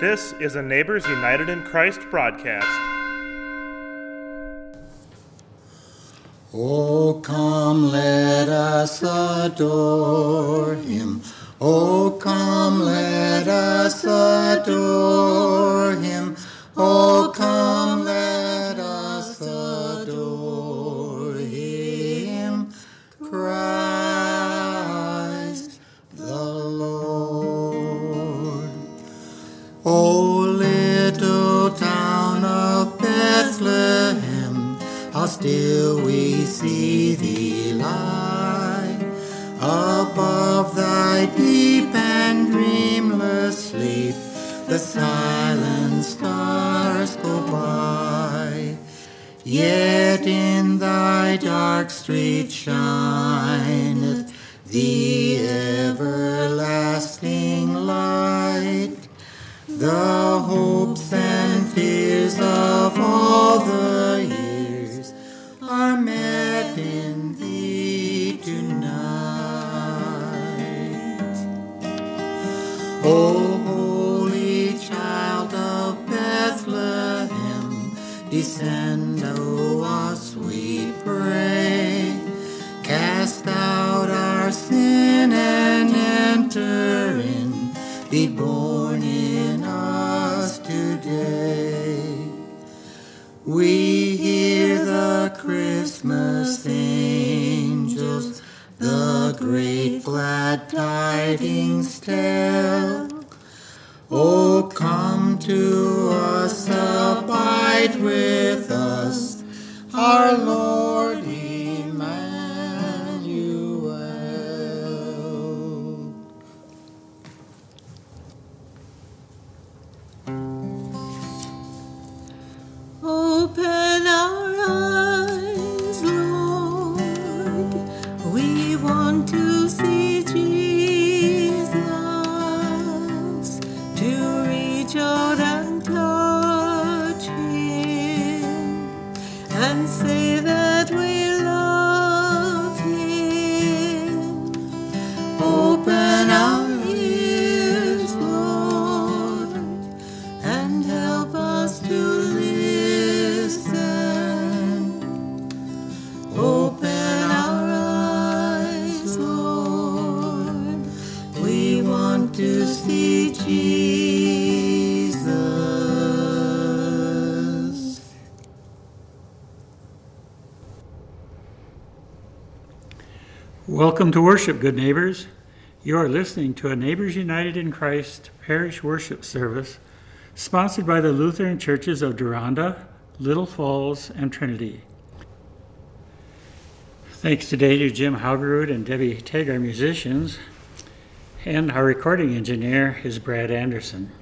This is a Neighbors United in Christ broadcast. Oh, come, let us adore him. Oh, come, let us adore him. Oh, thy deep and dreamless sleep. The silent stars go by, yet in thy dark street shineth Christmas angels, the great glad tidings tell. Oh, come to us, abide with us, our Lord Welcome to worship, good neighbors. You are listening to a Neighbors United in Christ parish worship service sponsored by the Lutheran churches of Deronda, Little Falls, and Trinity. Thanks today to Jim Haugerud and Debbie Teg, our musicians, and our recording engineer is Brad Anderson.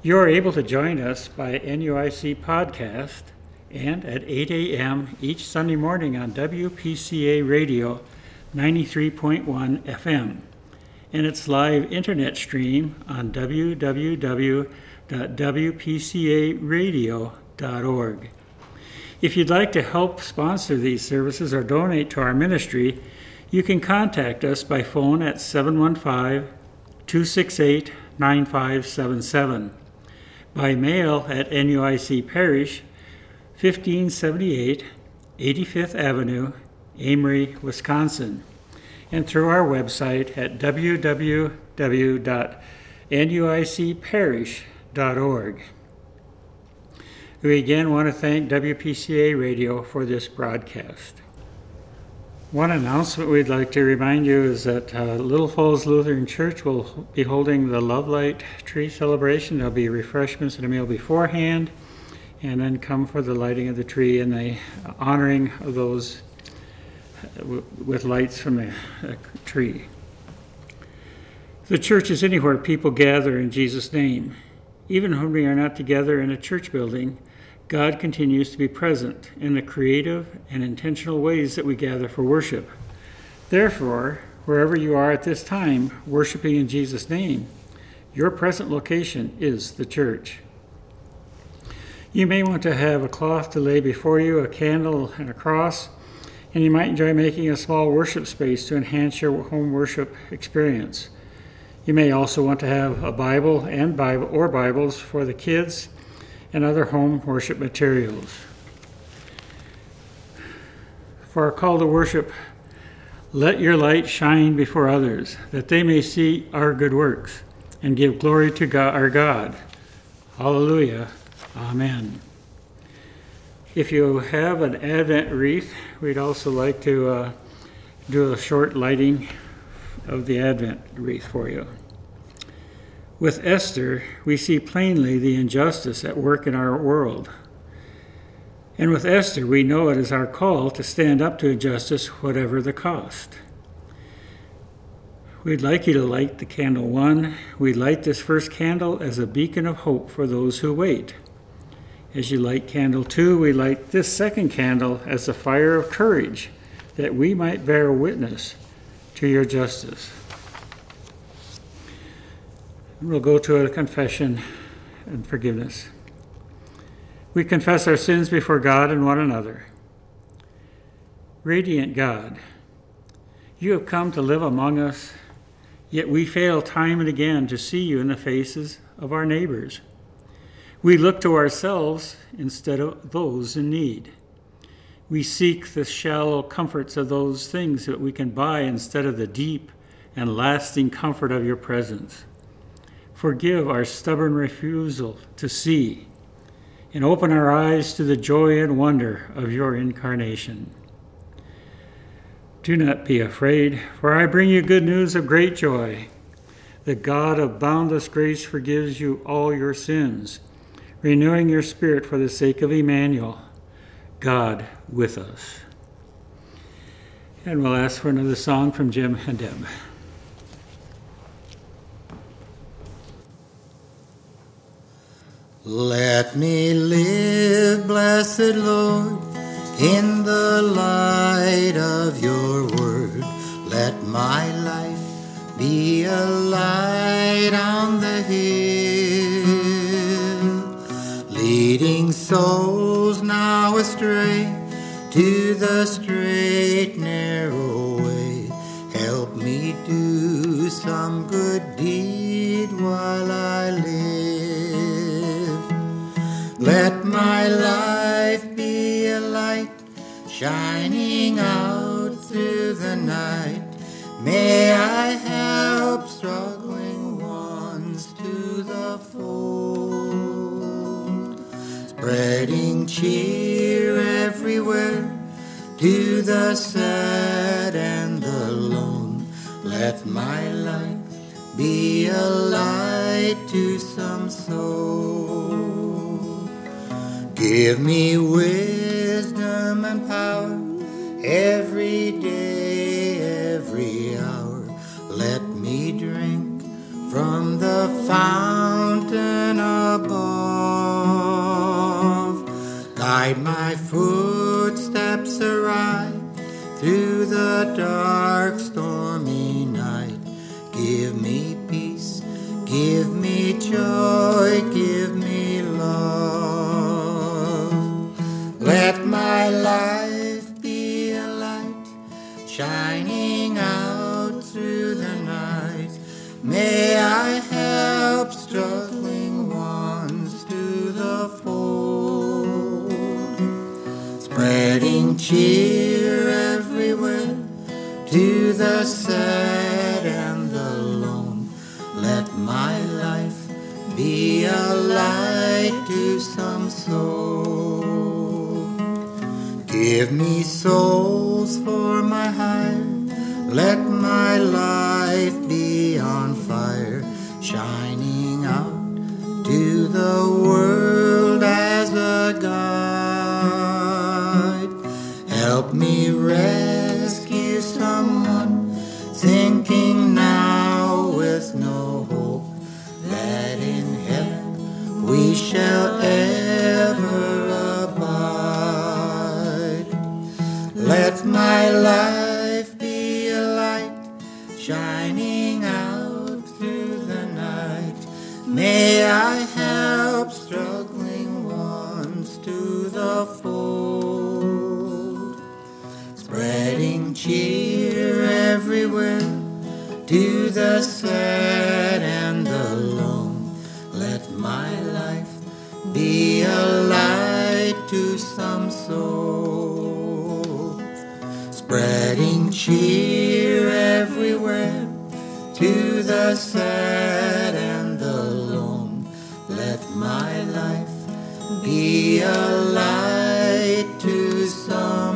You are able to join us by NUIC podcast and at 8 a.m. each Sunday morning on WPCA Radio 93.1 FM and its live internet stream on www.wpcaradio.org. If you'd like to help sponsor these services or donate to our ministry, you can contact us by phone at 715 268 9577, by mail at NUIC Parish, 1578 85th Avenue, Amery, Wisconsin, and through our website at www.nuicparish.org. We again want to thank WPCA Radio for this broadcast. One announcement we'd like to remind you is that uh, Little Falls Lutheran Church will be holding the Love Light Tree Celebration. There'll be refreshments and a meal beforehand, and then come for the lighting of the tree and the honoring of those with lights from a, uh, tree. The church is anywhere people gather in Jesus' name. Even when we are not together in a church building, God continues to be present in the creative and intentional ways that we gather for worship. Therefore, wherever you are at this time, worshiping in Jesus' name, your present location is the church. You may want to have a cloth to lay before you, a candle, and a cross, and you might enjoy making a small worship space to enhance your home worship experience. You may also want to have a Bible and Bible or Bibles for the kids and other home worship materials. For our call to worship, let your light shine before others, that they may see our good works and give glory to God, our God. Hallelujah. Amen. If you have an Advent wreath, we'd also like to uh, do a short lighting of the Advent wreath for you. With Esther, we see plainly the injustice at work in our world. And with Esther, we know it is our call to stand up to injustice, whatever the cost. We'd like you to light the candle one. We light this first candle as a beacon of hope for those who wait. As you light candle two, we light this second candle as a fire of courage that we might bear witness to your justice. We'll go to a confession and forgiveness. We confess our sins before God and one another. Radiant God, you have come to live among us, yet we fail time and again to see you in the faces of our neighbors. We look to ourselves instead of those in need. We seek the shallow comforts of those things that we can buy instead of the deep and lasting comfort of your presence. Forgive our stubborn refusal to see and open our eyes to the joy and wonder of your incarnation. Do not be afraid, for I bring you good news of great joy. The God of boundless grace forgives you all your sins, renewing your spirit for the sake of Emmanuel, God with us. And we'll ask for another song from Jim and Deb. Let me live, blessed Lord, in the light of your word. Let my life be a light on the hill, souls now astray to the straight, narrow way. Help me do some good deed while I live. Let my life be a light shining out through the night. May I help struggling ones to the fold, spreading cheer everywhere to the sad and the lone. Let my light be a light to some soul. Give me wisdom and power every day, every hour. Let me drink from the fountain above. Guide my footsteps aright through the dark, stormy night. Give me peace, give me joy, give me Give me souls for my hire. Let my life cheer everywhere to the sad and the lone. Let my life be a light to some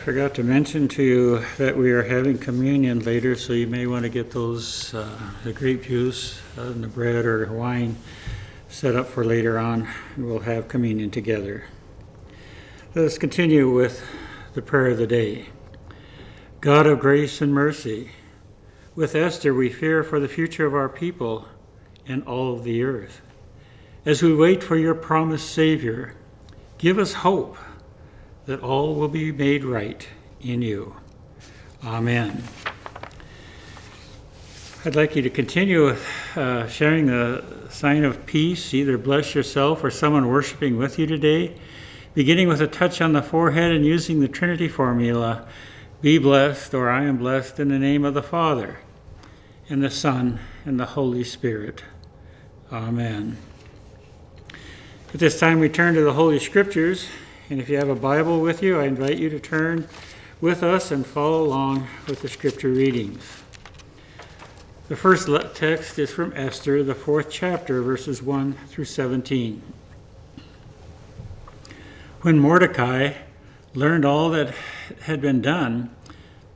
forgot to mention to you that we are having communion later, so you may want to get those, uh, the grape juice uh, and the bread or wine set up for later on, we'll have communion together. Let us continue with the prayer of the day. God of grace and mercy, with Esther we fear for the future of our people and all of the earth. As we wait for your promised Savior, give us hope that all will be made right in you. Amen. I'd like you to continue uh, sharing the sign of peace, either bless yourself or someone worshiping with you today, beginning with a touch on the forehead and using the Trinity formula Be blessed, or I am blessed in the name of the Father, and the Son, and the Holy Spirit. Amen. At this time, we turn to the Holy Scriptures. And if you have a Bible with you, I invite you to turn with us and follow along with the scripture readings. The first text is from Esther, the fourth chapter, verses 1 through 17. When Mordecai learned all that had been done,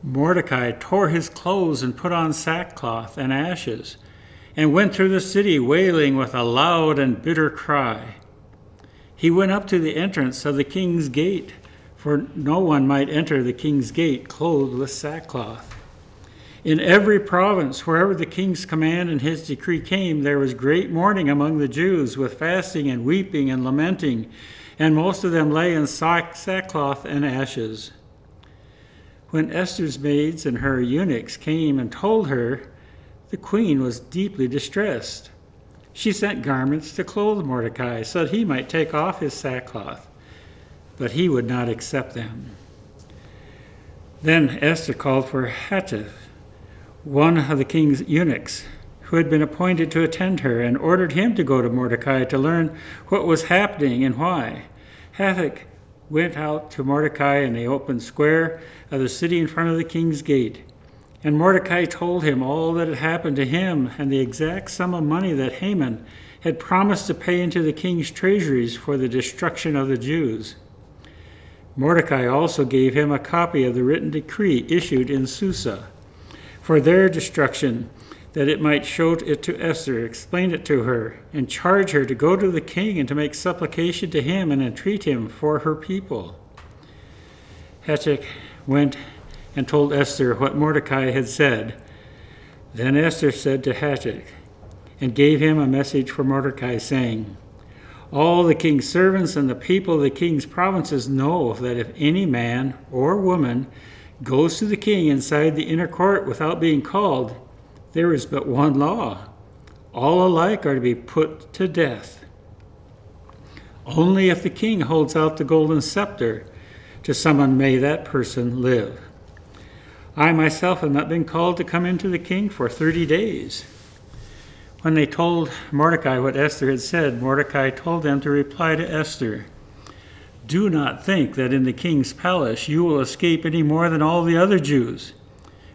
Mordecai tore his clothes and put on sackcloth and ashes, and went through the city wailing with a loud and bitter cry. He went up to the entrance of the king's gate, for no one might enter the king's gate clothed with sackcloth. In every province, wherever the king's command and his decree came, there was great mourning among the Jews, with fasting and weeping and lamenting, and most of them lay in sack- sackcloth and ashes. When Esther's maids and her eunuchs came and told her, the queen was deeply distressed. She sent garments to clothe Mordecai so that he might take off his sackcloth, but he would not accept them. Then Esther called for Hathach, one of the king's eunuchs, who had been appointed to attend her, and ordered him to go to Mordecai to learn what was happening and why. Hathach went out to Mordecai in the open square of the city in front of the king's gate. And Mordecai told him all that had happened to him and the exact sum of money that Haman had promised to pay into the king's treasuries for the destruction of the Jews. Mordecai also gave him a copy of the written decree issued in Susa for their destruction, that it might show it to Esther, explain it to her, and charge her to go to the king and to make supplication to him and entreat him for her people. Hathach went and told Esther what Mordecai had said. Then Esther said to Hathach, and gave him a message for Mordecai, saying, All the king's servants and the people of the king's provinces know that if any man or woman goes to the king inside the inner court without being called, there is but one law. All alike are to be put to death. Only if the king holds out the golden scepter to someone may that person live. I myself have not been called to come into the king for thirty days. When they told Mordecai what Esther had said, Mordecai told them to reply to Esther Do not think that in the king's palace you will escape any more than all the other Jews.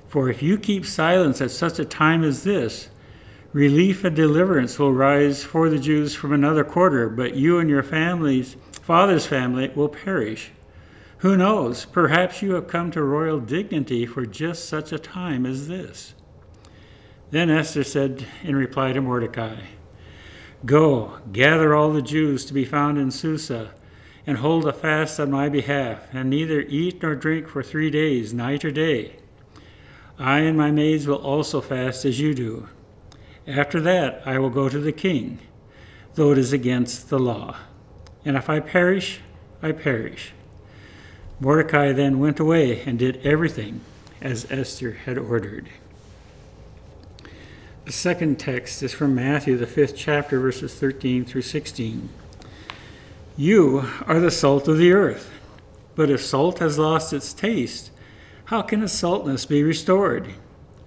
For if you keep silence at such a time as this, relief and deliverance will rise for the Jews from another quarter, but you and your families, father's family, will perish. Who knows? Perhaps you have come to royal dignity for just such a time as this. Then Esther said in reply to Mordecai, Go, gather all the Jews to be found in Susa, and hold a fast on my behalf, and neither eat nor drink for three days, night or day. I and my maids will also fast as you do. After that, I will go to the king, though it is against the law. And if I perish, I perish. Mordecai then went away and did everything as Esther had ordered. The second text is from Matthew, the fifth chapter, verses 13 through 16. You are the salt of the earth, but if salt has lost its taste, how can its saltness be restored?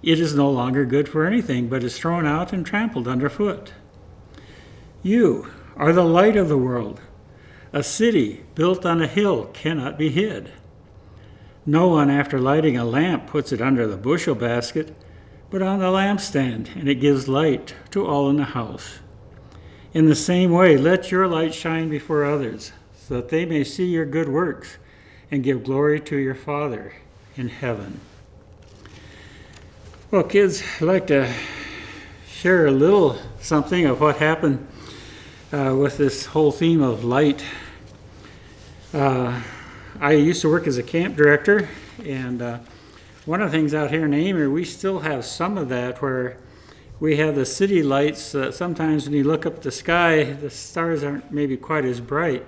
It is no longer good for anything, but is thrown out and trampled underfoot. You are the light of the world. A city built on a hill cannot be hid. No one, after lighting a lamp, puts it under the bushel basket, but on the lampstand, and it gives light to all in the house. In the same way, let your light shine before others, so that they may see your good works and give glory to your Father in heaven. Well, kids, I'd like to share a little something of what happened uh, with this whole theme of light uh, I used to work as a camp director, and uh, one of the things out here in Amery, we still have some of that where we have the city lights. Uh, sometimes when you look up the sky, the stars aren't maybe quite as bright.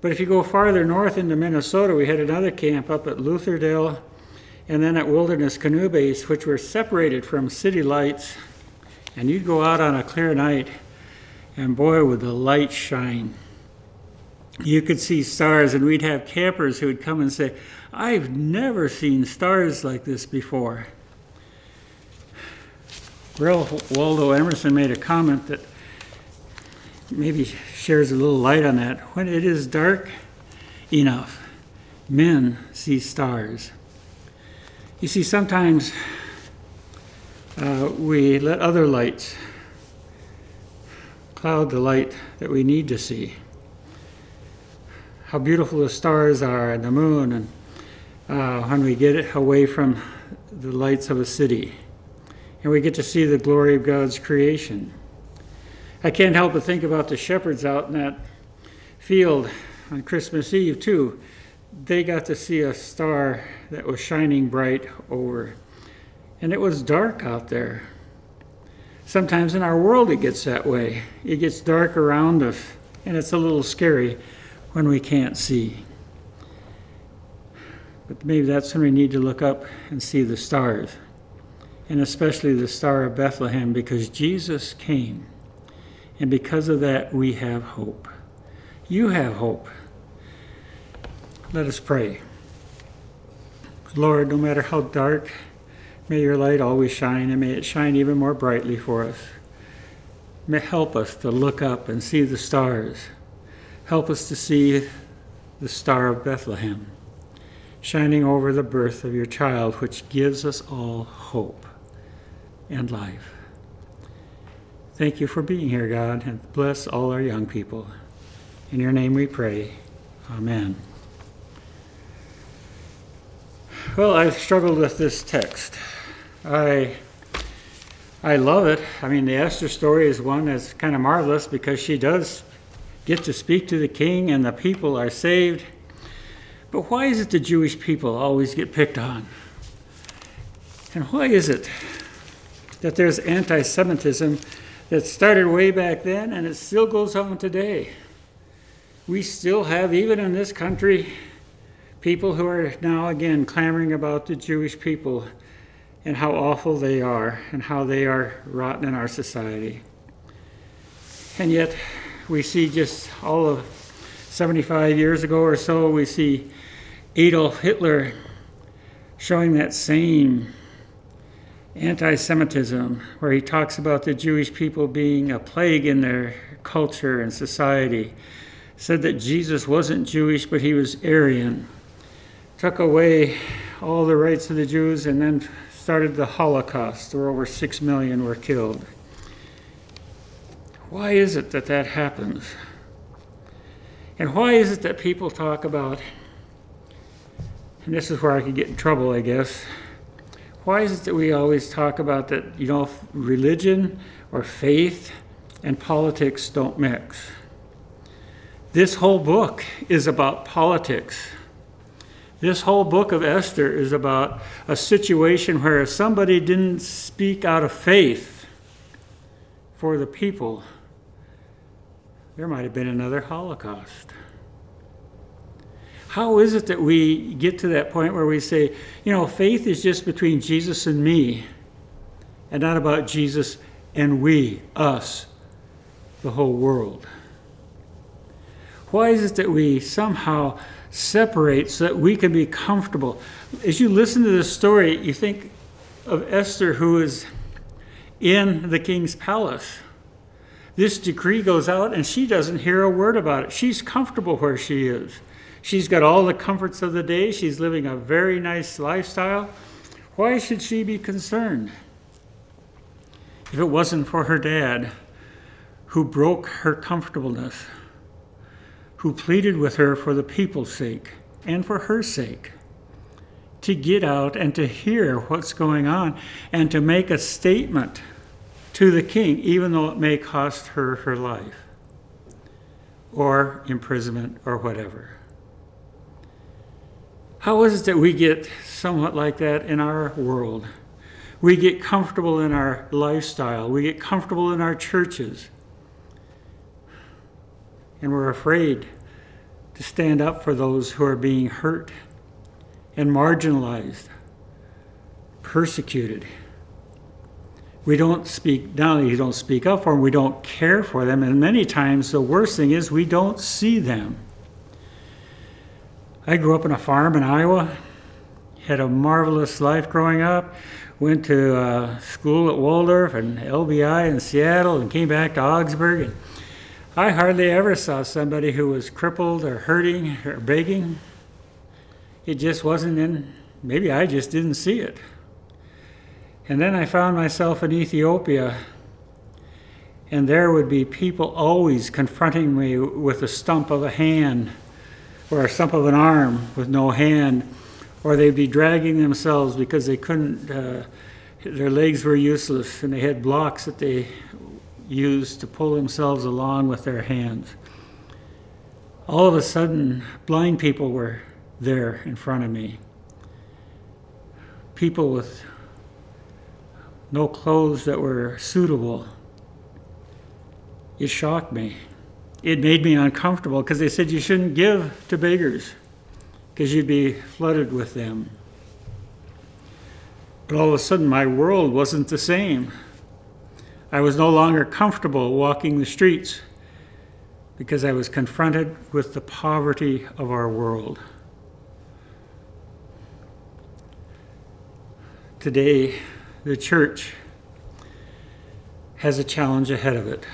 But if you go farther north into Minnesota, we had another camp up at Lutherdale and then at Wilderness Canoe Base, which were separated from city lights. And you'd go out on a clear night, and boy, would the light shine you could see stars, and we'd have campers who would come and say, I've never seen stars like this before. Ralph Waldo Emerson made a comment that maybe shares a little light on that. When it is dark enough, men see stars. You see, sometimes uh, we let other lights cloud the light that we need to see how beautiful the stars are and the moon, and uh, when we get away from the lights of a city, and we get to see the glory of God's creation. I can't help but think about the shepherds out in that field on Christmas Eve, too. They got to see a star that was shining bright over, and it was dark out there. Sometimes in our world it gets that way. It gets dark around us, and it's a little scary when we can't see. But maybe that's when we need to look up and see the stars, and especially the Star of Bethlehem, because Jesus came. And because of that, we have hope. You have hope. Let us pray. Lord, no matter how dark, may your light always shine, and may it shine even more brightly for us. May help us to look up and see the stars Help us to see the Star of Bethlehem shining over the birth of your child, which gives us all hope and life. Thank you for being here, God, and bless all our young people. In your name we pray. Amen. Well, I've struggled with this text. I I love it. I mean, the Esther story is one that's kind of marvelous because she does get to speak to the king and the people are saved. But why is it the Jewish people always get picked on? And why is it that there's anti Semitism that started way back then and it still goes on today? We still have, even in this country, people who are now again clamoring about the Jewish people and how awful they are and how they are rotten in our society. And yet, we see just all of 75 years ago or so, we see Adolf Hitler showing that same anti Semitism, where he talks about the Jewish people being a plague in their culture and society. Said that Jesus wasn't Jewish, but he was Aryan. Took away all the rights of the Jews and then started the Holocaust, where over six million were killed. Why is it that that happens? And why is it that people talk about, and this is where I could get in trouble, I guess. Why is it that we always talk about that, you know, religion or faith and politics don't mix? This whole book is about politics. This whole book of Esther is about a situation where somebody didn't speak out of faith for the people, there might have been another Holocaust. How is it that we get to that point where we say, you know, faith is just between Jesus and me, and not about Jesus and we, us, the whole world? Why is it that we somehow separate so that we can be comfortable. As you listen to this story, you think of Esther, who is in the king's palace. This decree goes out, and she doesn't hear a word about it. She's comfortable where she is. She's got all the comforts of the day. She's living a very nice lifestyle. Why should she be concerned? If it wasn't for her dad, who broke her comfortableness, who pleaded with her for the people's sake and for her sake to get out and to hear what's going on and to make a statement to the king, even though it may cost her her life or imprisonment or whatever. How is it that we get somewhat like that in our world? We get comfortable in our lifestyle, we get comfortable in our churches and we're afraid to stand up for those who are being hurt and marginalized, persecuted. We don't speak, not only don't speak up for them, we don't care for them, and many times the worst thing is we don't see them. I grew up on a farm in Iowa, had a marvelous life growing up, went to uh, school at Waldorf and LBI in Seattle, and came back to Augsburg. And I hardly ever saw somebody who was crippled or hurting or begging. It just wasn't in, maybe I just didn't see it. And then I found myself in Ethiopia, and there would be people always confronting me with a stump of a hand or a stump of an arm with no hand, or they'd be dragging themselves because they couldn't, uh, their legs were useless and they had blocks that they used to pull themselves along with their hands. All of a sudden, blind people were there in front of me. People with no clothes that were suitable. It shocked me. It made me uncomfortable because they said you shouldn't give to beggars because you'd be flooded with them. But all of a sudden, my world wasn't the same. I was no longer comfortable walking the streets because I was confronted with the poverty of our world. Today, the church has a challenge ahead of it.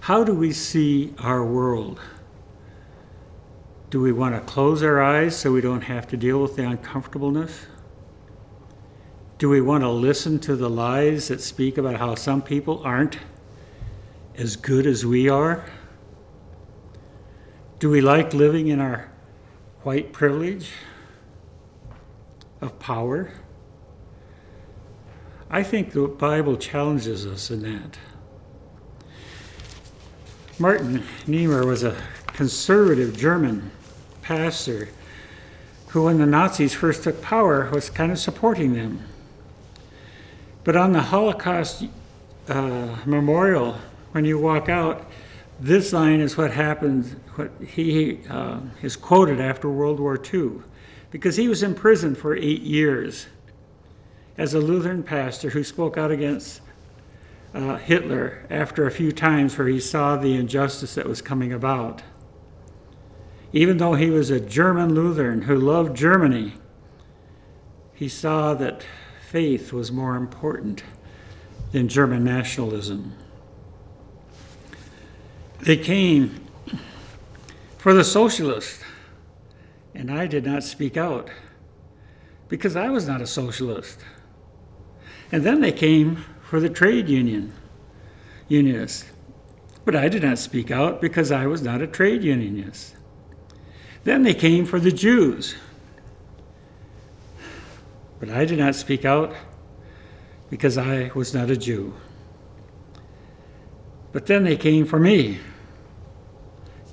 How do we see our world? Do we want to close our eyes so we don't have to deal with the uncomfortableness? Do we want to listen to the lies that speak about how some people aren't as good as we are? Do we like living in our white privilege of power? I think the Bible challenges us in that. Martin Niemöller was a conservative German pastor who, when the Nazis first took power, was kind of supporting them. But on the Holocaust uh, memorial, when you walk out, this line is what happened, what he uh, is quoted after World War II, because he was in prison for eight years as a Lutheran pastor who spoke out against uh, Hitler after a few times where he saw the injustice that was coming about. Even though he was a German Lutheran who loved Germany, he saw that faith was more important than German nationalism. They came for the socialists, and I did not speak out because I was not a socialist. And then they came for the trade union unionists, but I did not speak out because I was not a trade unionist. Then they came for the Jews, but I did not speak out because I was not a Jew. But then they came for me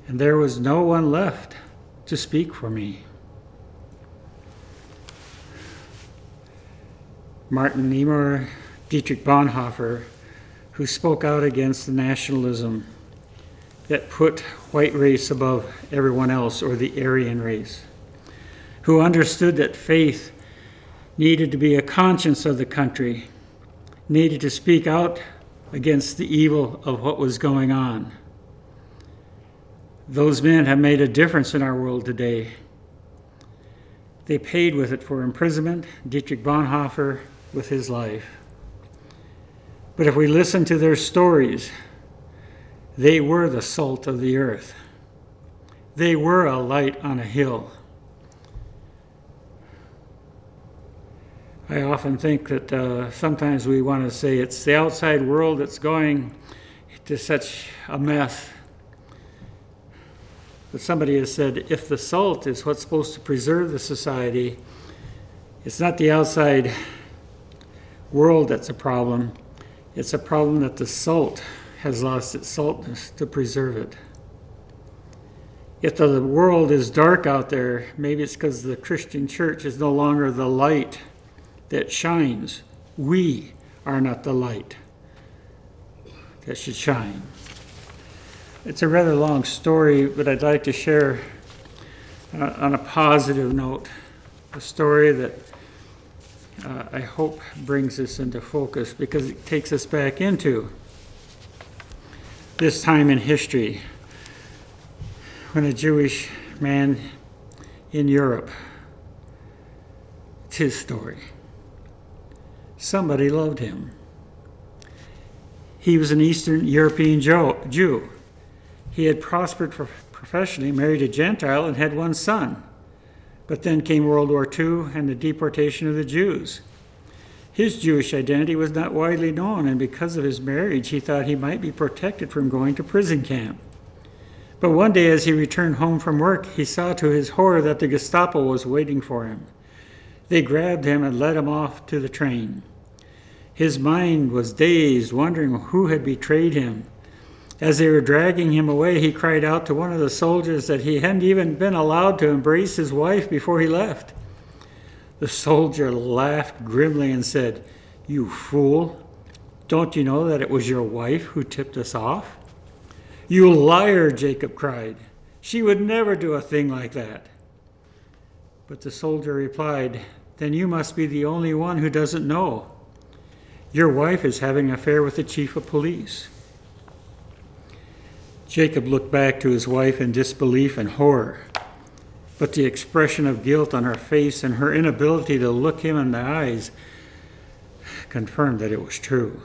and there was no one left to speak for me. Martin Niemöller, Dietrich Bonhoeffer, who spoke out against the nationalism that put white race above everyone else or the Aryan race, who understood that faith needed to be a conscience of the country, needed to speak out against the evil of what was going on. Those men have made a difference in our world today. They paid with it for imprisonment, Dietrich Bonhoeffer with his life. But if we listen to their stories, they were the salt of the earth. They were a light on a hill. I often think that uh, sometimes we want to say it's the outside world that's going to such a mess but somebody has said if the salt is what's supposed to preserve the society, it's not the outside world that's a problem. It's a problem that the salt has lost its saltness to preserve it. If the world is dark out there, maybe it's because the Christian church is no longer the light that shines. We are not the light that should shine. It's a rather long story, but I'd like to share uh, on a positive note a story that uh, I hope brings us into focus because it takes us back into this time in history when a Jewish man in Europe, it's his story. Somebody loved him. He was an Eastern European Jew he had prospered professionally, married a Gentile, and had one son. But then came World War II and the deportation of the Jews. His Jewish identity was not widely known, and because of his marriage, he thought he might be protected from going to prison camp. But one day, as he returned home from work, he saw to his horror that the Gestapo was waiting for him. They grabbed him and led him off to the train. His mind was dazed, wondering who had betrayed him. As they were dragging him away, he cried out to one of the soldiers that he hadn't even been allowed to embrace his wife before he left. The soldier laughed grimly and said, You fool! Don't you know that it was your wife who tipped us off? You liar, Jacob cried. She would never do a thing like that. But the soldier replied, Then you must be the only one who doesn't know. Your wife is having an affair with the chief of police. Jacob looked back to his wife in disbelief and horror. But the expression of guilt on her face and her inability to look him in the eyes confirmed that it was true.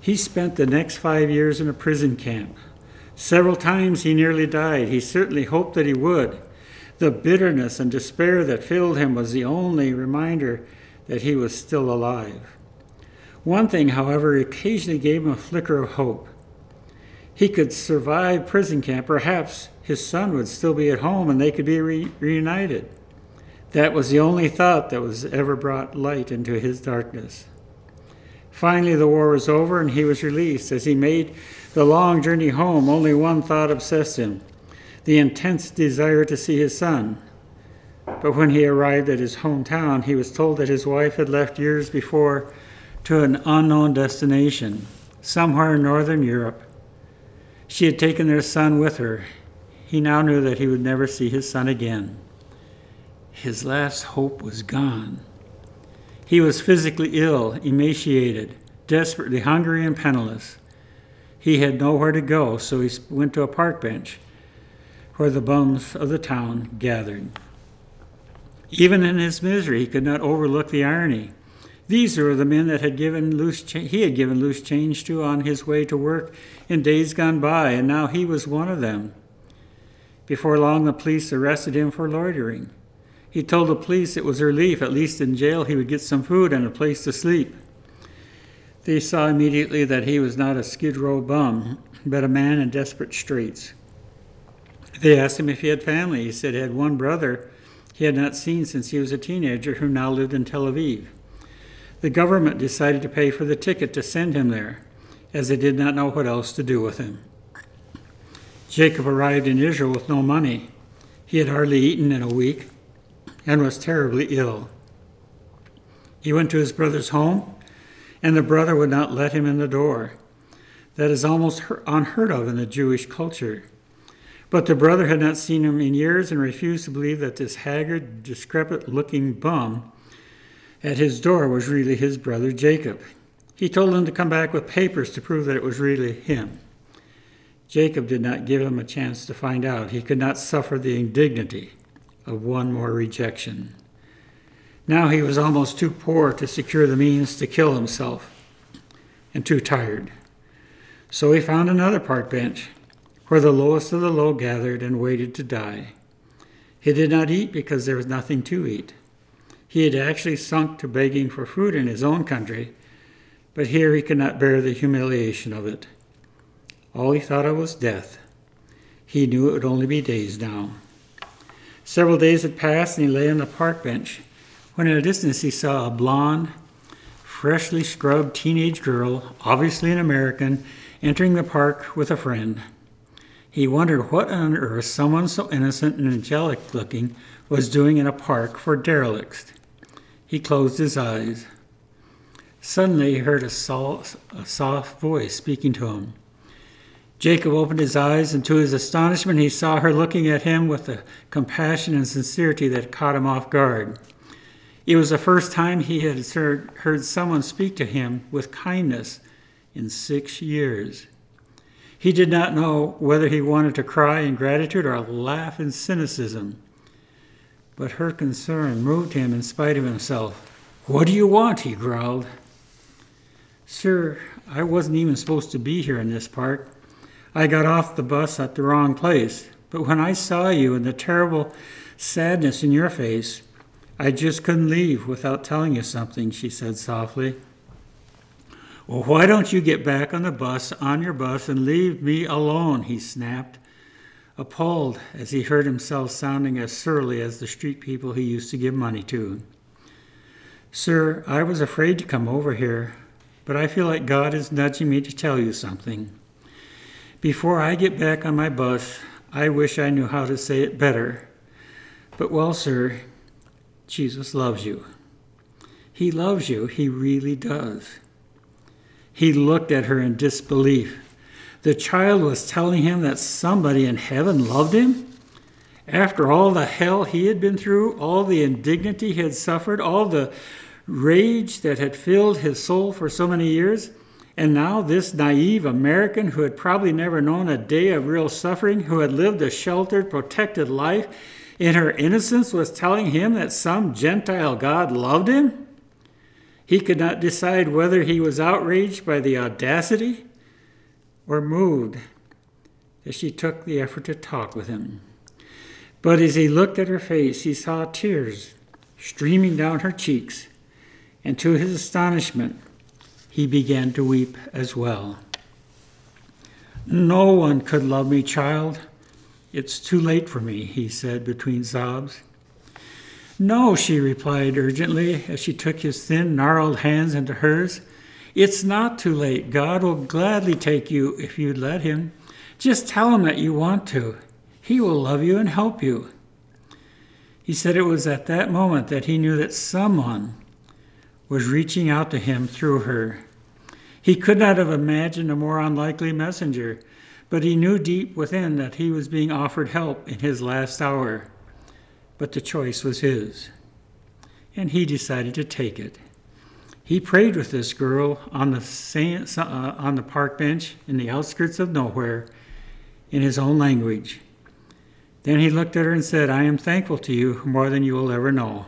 He spent the next five years in a prison camp. Several times he nearly died. He certainly hoped that he would. The bitterness and despair that filled him was the only reminder that he was still alive. One thing, however, occasionally gave him a flicker of hope. He could survive prison camp, perhaps his son would still be at home and they could be re- reunited. That was the only thought that was ever brought light into his darkness. Finally, the war was over and he was released. As he made the long journey home, only one thought obsessed him the intense desire to see his son. But when he arrived at his hometown, he was told that his wife had left years before to an unknown destination, somewhere in northern Europe. She had taken their son with her. He now knew that he would never see his son again. His last hope was gone. He was physically ill, emaciated, desperately hungry, and penniless. He had nowhere to go, so he went to a park bench where the bums of the town gathered. Even in his misery, he could not overlook the irony. These were the men that had given loose cha- he had given loose change to on his way to work in days gone by, and now he was one of them. Before long, the police arrested him for loitering. He told the police it was a relief, at least in jail he would get some food and a place to sleep. They saw immediately that he was not a skid row bum, but a man in desperate straits. They asked him if he had family. He said he had one brother he had not seen since he was a teenager who now lived in Tel Aviv. The government decided to pay for the ticket to send him there, as they did not know what else to do with him. Jacob arrived in Israel with no money. He had hardly eaten in a week and was terribly ill. He went to his brother's home, and the brother would not let him in the door. That is almost unheard of in the Jewish culture. But the brother had not seen him in years and refused to believe that this haggard, decrepit looking bum at his door was really his brother Jacob. He told him to come back with papers to prove that it was really him. Jacob did not give him a chance to find out. He could not suffer the indignity of one more rejection. Now he was almost too poor to secure the means to kill himself and too tired. So he found another park bench where the lowest of the low gathered and waited to die. He did not eat because there was nothing to eat. He had actually sunk to begging for food in his own country, but here he could not bear the humiliation of it. All he thought of was death. He knew it would only be days now. Several days had passed, and he lay on the park bench when in a distance he saw a blonde, freshly scrubbed teenage girl, obviously an American, entering the park with a friend. He wondered what on earth someone so innocent and angelic looking was doing in a park for derelicts. He closed his eyes. Suddenly he heard a soft, a soft voice speaking to him. Jacob opened his eyes, and to his astonishment, he saw her looking at him with a compassion and sincerity that caught him off guard. It was the first time he had heard, heard someone speak to him with kindness in six years. He did not know whether he wanted to cry in gratitude or laugh in cynicism. But her concern moved him in spite of himself. What do you want? he growled. Sir, I wasn't even supposed to be here in this park. I got off the bus at the wrong place. But when I saw you and the terrible sadness in your face, I just couldn't leave without telling you something, she said softly. Well, why don't you get back on the bus, on your bus, and leave me alone? he snapped, appalled as he heard himself sounding as surly as the street people he used to give money to. Sir, I was afraid to come over here, but I feel like God is nudging me to tell you something. Before I get back on my bus, I wish I knew how to say it better. But, well, sir, Jesus loves you. He loves you, he really does. He looked at her in disbelief. The child was telling him that somebody in heaven loved him? After all the hell he had been through, all the indignity he had suffered, all the rage that had filled his soul for so many years, and now this naive American who had probably never known a day of real suffering, who had lived a sheltered, protected life, in her innocence was telling him that some Gentile God loved him? He could not decide whether he was outraged by the audacity or moved as she took the effort to talk with him. But as he looked at her face, he saw tears streaming down her cheeks, and to his astonishment, he began to weep as well. No one could love me, child. It's too late for me, he said between sobs. No, she replied urgently as she took his thin, gnarled hands into hers. It's not too late. God will gladly take you if you'd let Him. Just tell Him that you want to. He will love you and help you. He said it was at that moment that he knew that someone was reaching out to him through her. He could not have imagined a more unlikely messenger, but he knew deep within that he was being offered help in his last hour. But the choice was his, and he decided to take it. He prayed with this girl on the, sand, uh, on the park bench in the outskirts of nowhere in his own language. Then he looked at her and said, I am thankful to you more than you will ever know.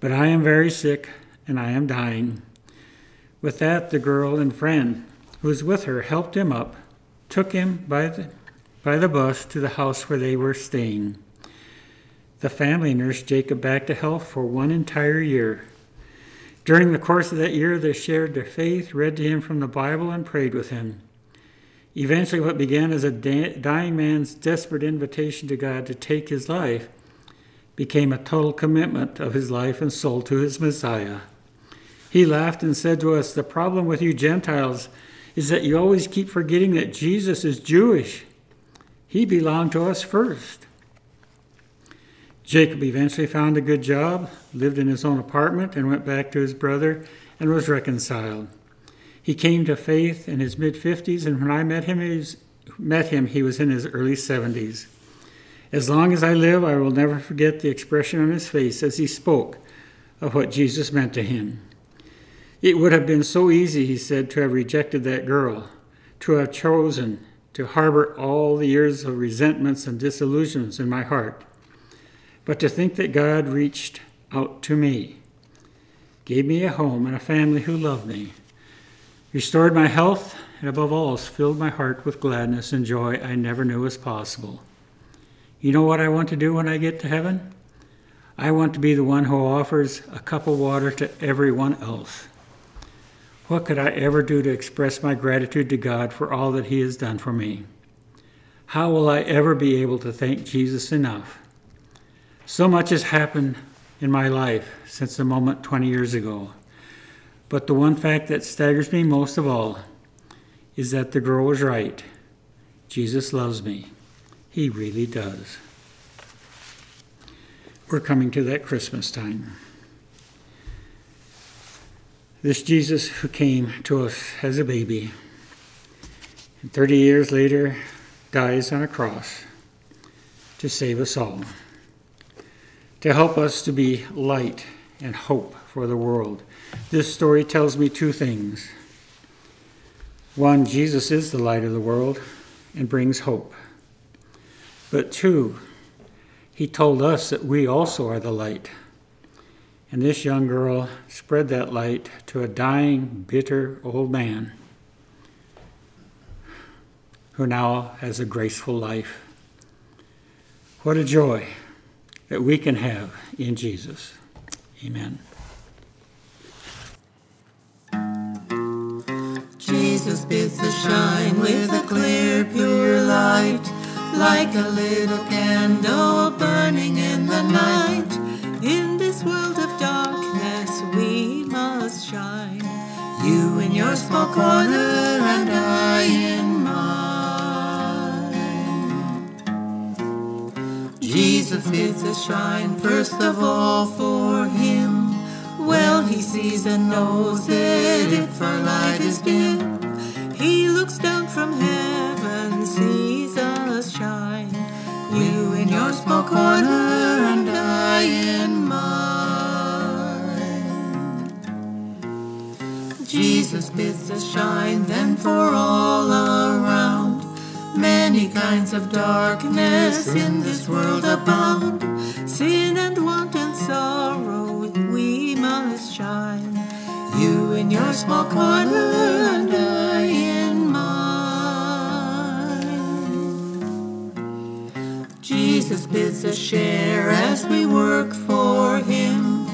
But I am very sick and I am dying. With that, the girl and friend who was with her helped him up, took him by the, by the bus to the house where they were staying. The family nursed Jacob back to health for one entire year. During the course of that year, they shared their faith, read to him from the Bible, and prayed with him. Eventually, what began as a dying man's desperate invitation to God to take his life became a total commitment of his life and soul to his Messiah. He laughed and said to us, The problem with you Gentiles is that you always keep forgetting that Jesus is Jewish. He belonged to us first. Jacob eventually found a good job, lived in his own apartment, and went back to his brother and was reconciled. He came to faith in his mid 50s, and when I met him, he was, met him, he was in his early 70s. As long as I live, I will never forget the expression on his face as he spoke of what Jesus meant to him. It would have been so easy, he said, to have rejected that girl, to have chosen to harbor all the years of resentments and disillusions in my heart. But to think that God reached out to me, gave me a home and a family who loved me, restored my health, and above all, filled my heart with gladness and joy I never knew was possible. You know what I want to do when I get to heaven? I want to be the one who offers a cup of water to everyone else. What could I ever do to express my gratitude to God for all that He has done for me? How will I ever be able to thank Jesus enough? So much has happened in my life since the moment 20 years ago. But the one fact that staggers me most of all is that the girl was right. Jesus loves me. He really does. We're coming to that Christmas time. This Jesus who came to us as a baby, and 30 years later dies on a cross to save us all, to help us to be light and hope for the world this story tells me two things. One, Jesus is the light of the world and brings hope. But two, he told us that we also are the light. And this young girl spread that light to a dying, bitter old man who now has a graceful life. What a joy that we can have in Jesus. Amen. Jesus bids us shine with a clear, pure light, like a little candle burning in the night. In this world of darkness, we must shine. You in your small corner, and I in Jesus bids us shine first of all for Him. Well, He sees and knows that if our light is dim, he looks down from heaven, sees us shine. You in your small corner, and I in mine. Jesus bids us shine then for all around. Many kinds of darkness in this world abound. Sin and want and sorrow, we must shine. You in your small corner, and I in mine. Jesus bids us share as we work for Him,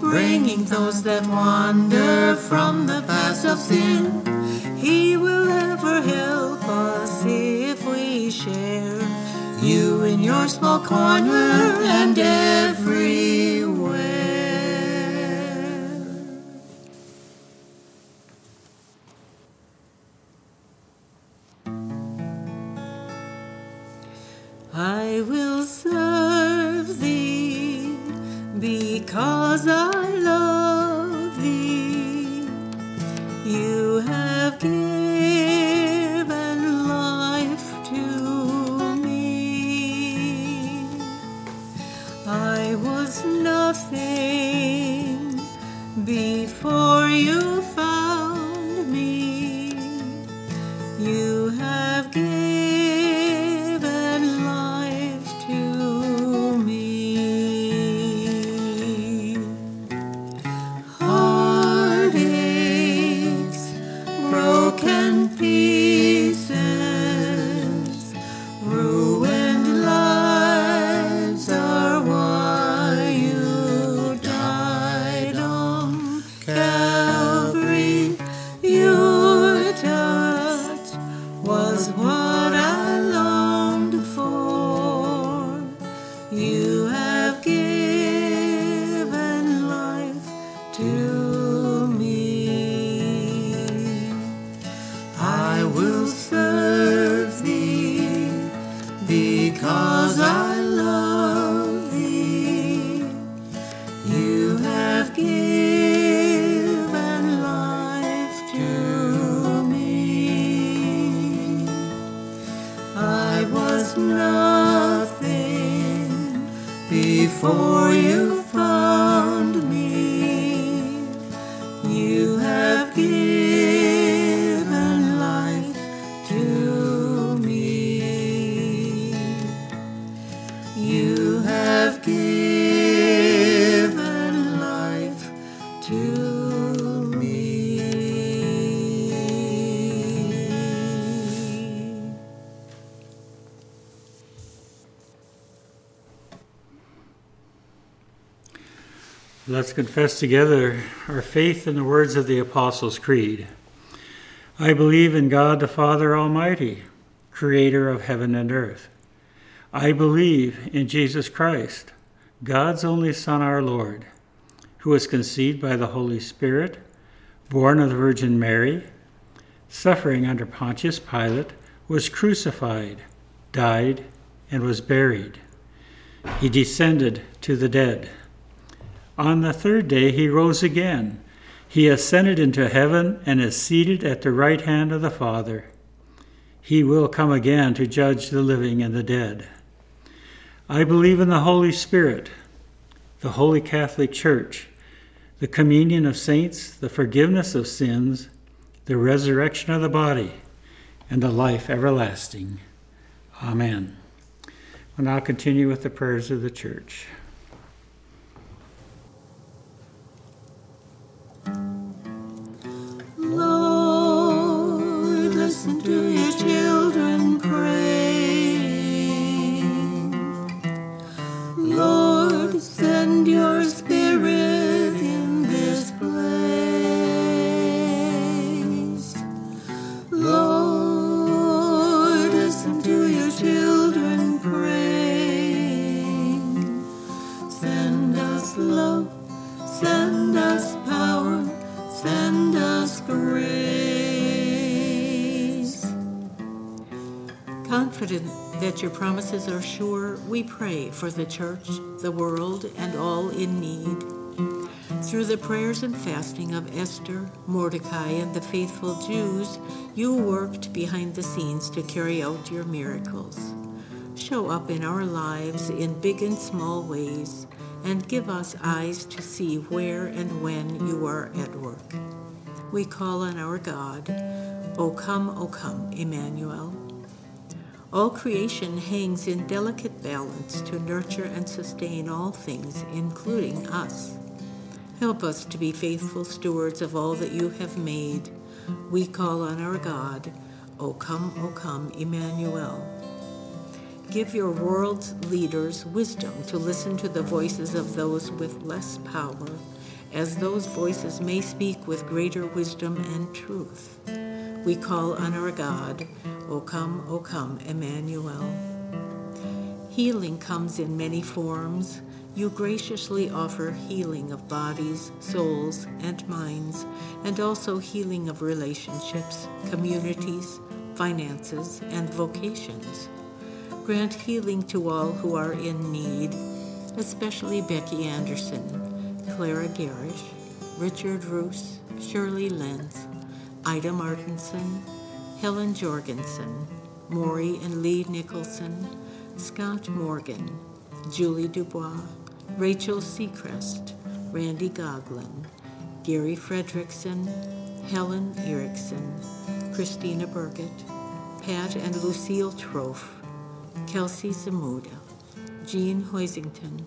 bringing those that wander from the paths of sin. He will ever help us we share you in your small corner and everywhere. Let's confess together our faith in the words of the Apostles' Creed. I believe in God the Father Almighty, creator of heaven and earth. I believe in Jesus Christ, God's only Son, our Lord, who was conceived by the Holy Spirit, born of the Virgin Mary, suffering under Pontius Pilate, was crucified, died, and was buried. He descended to the dead. On the third day he rose again. He ascended into heaven and is seated at the right hand of the Father. He will come again to judge the living and the dead. I believe in the Holy Spirit, the Holy Catholic Church, the communion of saints, the forgiveness of sins, the resurrection of the body, and the life everlasting. Amen. We'll now continue with the prayers of the church. That your promises are sure, we pray for the church, the world, and all in need. Through the prayers and fasting of Esther, Mordecai, and the faithful Jews, you worked behind the scenes to carry out your miracles. Show up in our lives in big and small ways, and give us eyes to see where and when you are at work. We call on our God. O come, O come, Emmanuel. All creation hangs in delicate balance to nurture and sustain all things, including us. Help us to be faithful stewards of all that you have made. We call on our God. O come, O come, Emmanuel. Give your world's leaders wisdom to listen to the voices of those with less power, as those voices may speak with greater wisdom and truth. We call on our God. O come, O come, Emmanuel. Healing comes in many forms. You graciously offer healing of bodies, souls, and minds, and also healing of relationships, communities, finances, and vocations. Grant healing to all who are in need, especially Becky Anderson, Clara Garish, Richard Roos, Shirley Lenz, Ida Martinson, Helen Jorgensen, Maury and Lee Nicholson, Scott Morgan, Julie Dubois, Rachel Seacrest, Randy Goglin, Gary Fredrickson, Helen Erickson, Christina Burgett, Pat and Lucille Trofe, Kelsey Zamuda, Jean Hoisington,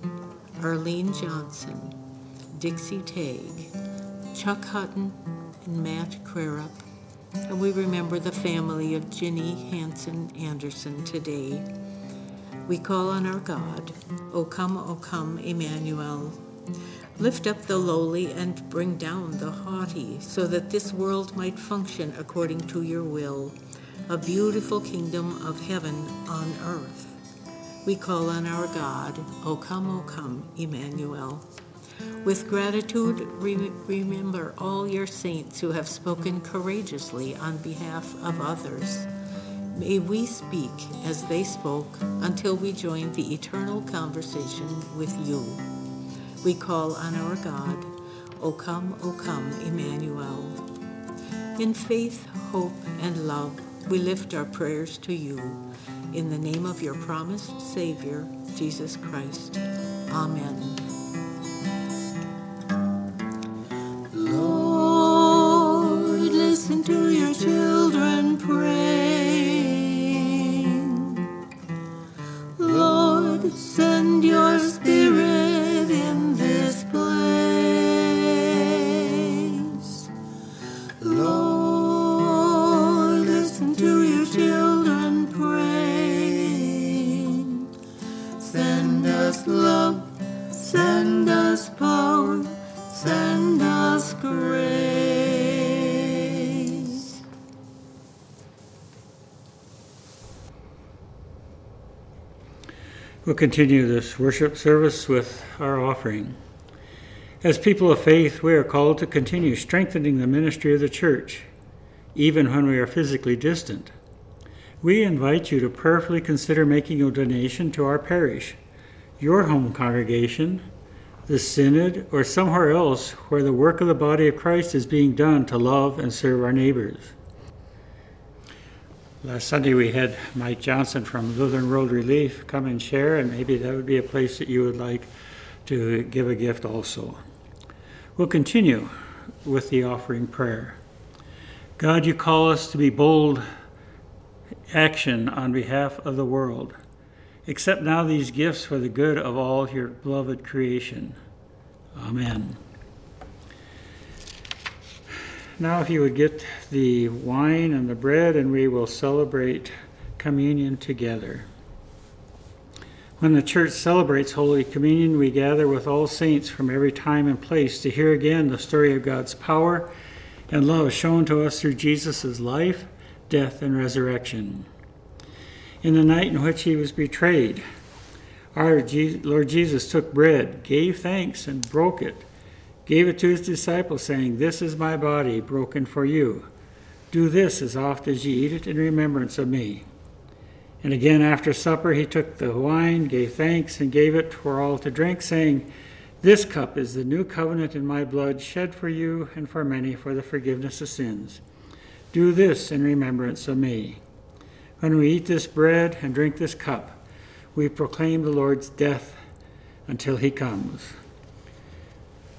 Arlene Johnson, Dixie Tague, Chuck Hutton, and Matt Crarup. And we remember the family of Ginny Hanson Anderson today. We call on our God, O come, O come, Emmanuel. Lift up the lowly and bring down the haughty, so that this world might function according to your will, a beautiful kingdom of heaven on earth. We call on our God, O come, O come, Emmanuel. With gratitude, re- remember all your saints who have spoken courageously on behalf of others. May we speak as they spoke until we join the eternal conversation with you. We call on our God, O come, O come, Emmanuel. In faith, hope, and love, we lift our prayers to you. In the name of your promised Savior, Jesus Christ. Amen. To your children praying. Continue this worship service with our offering. As people of faith, we are called to continue strengthening the ministry of the church, even when we are physically distant. We invite you to prayerfully consider making a donation to our parish, your home congregation, the synod, or somewhere else where the work of the body of Christ is being done to love and serve our neighbors. Last Sunday we had Mike Johnson from Lutheran World Relief come and share, and maybe that would be a place that you would like to give a gift also. We'll continue with the offering prayer. God, you call us to be bold action on behalf of the world. Accept now these gifts for the good of all your beloved creation. Amen. Now, if you would get the wine and the bread, and we will celebrate communion together. When the church celebrates Holy Communion, we gather with all saints from every time and place to hear again the story of God's power and love shown to us through Jesus' life, death, and resurrection. In the night in which he was betrayed, our Lord Jesus took bread, gave thanks, and broke it gave it to his disciples, saying, This is my body broken for you. Do this as oft as ye eat it in remembrance of me. And again after supper he took the wine, gave thanks, and gave it for all to drink, saying, This cup is the new covenant in my blood, shed for you and for many for the forgiveness of sins. Do this in remembrance of me. When we eat this bread and drink this cup, we proclaim the Lord's death until he comes.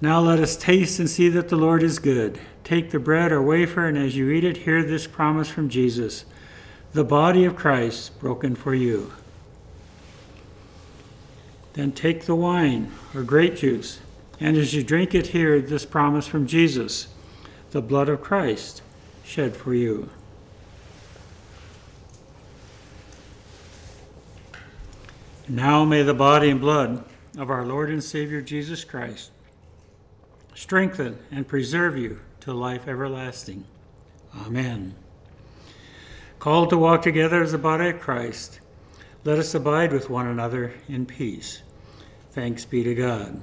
Now let us taste and see that the Lord is good. Take the bread or wafer, and as you eat it, hear this promise from Jesus the body of Christ broken for you. Then take the wine or grape juice, and as you drink it, hear this promise from Jesus the blood of Christ shed for you. Now may the body and blood of our Lord and Savior Jesus Christ strengthen and preserve you to life everlasting. Amen. Called to walk together as the body of Christ, let us abide with one another in peace. Thanks be to God.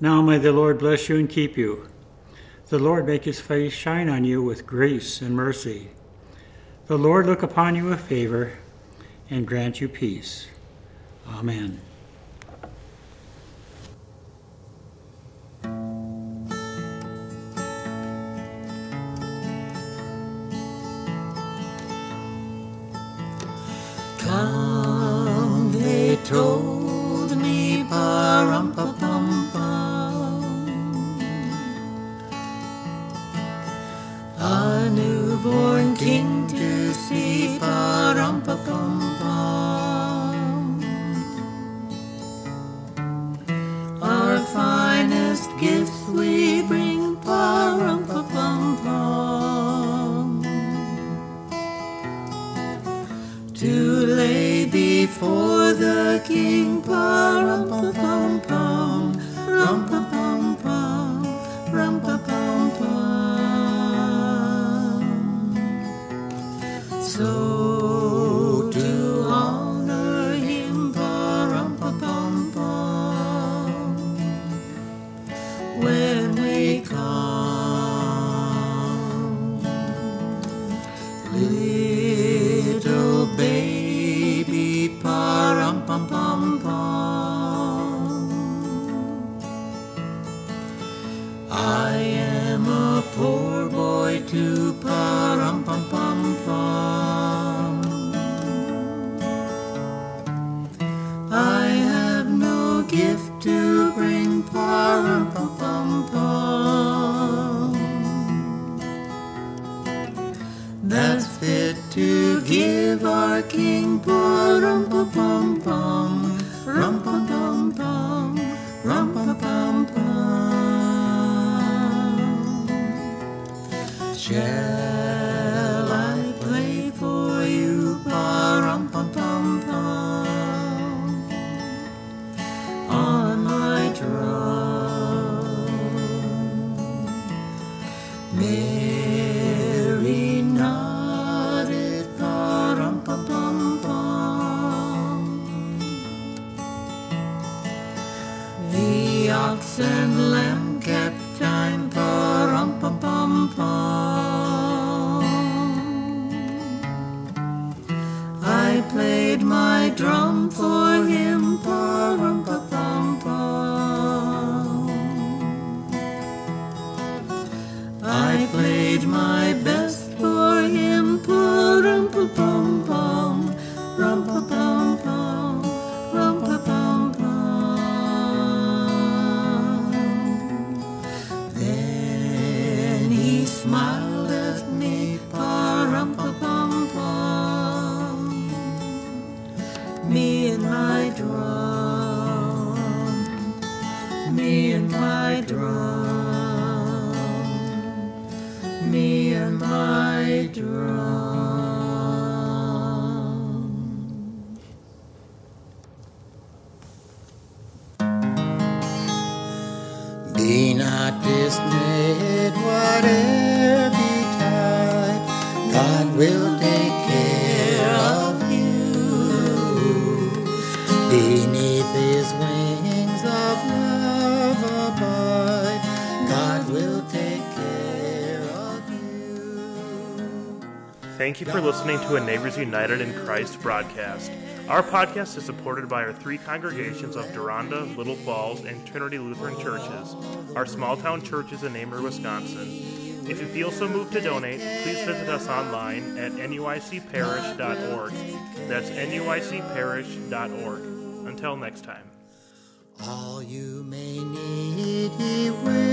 Now may the Lord bless you and keep you. The Lord make his face shine on you with grace and mercy. The Lord look upon you with favor and grant you peace. Amen. Told me, pa-rum, pa-pum, pum. A newborn king to see, pa-rum, pa-pum, pum. Before the king. Rum Thank you for listening to a Neighbors United in Christ broadcast. Our podcast is supported by our three congregations of Deronda, Little Falls, and Trinity Lutheran Churches. Our small town church is in Amery, Wisconsin. If you feel so moved to donate, please visit us online at nuicparish.org. That's nuicparish.org. Until next time. All you may need.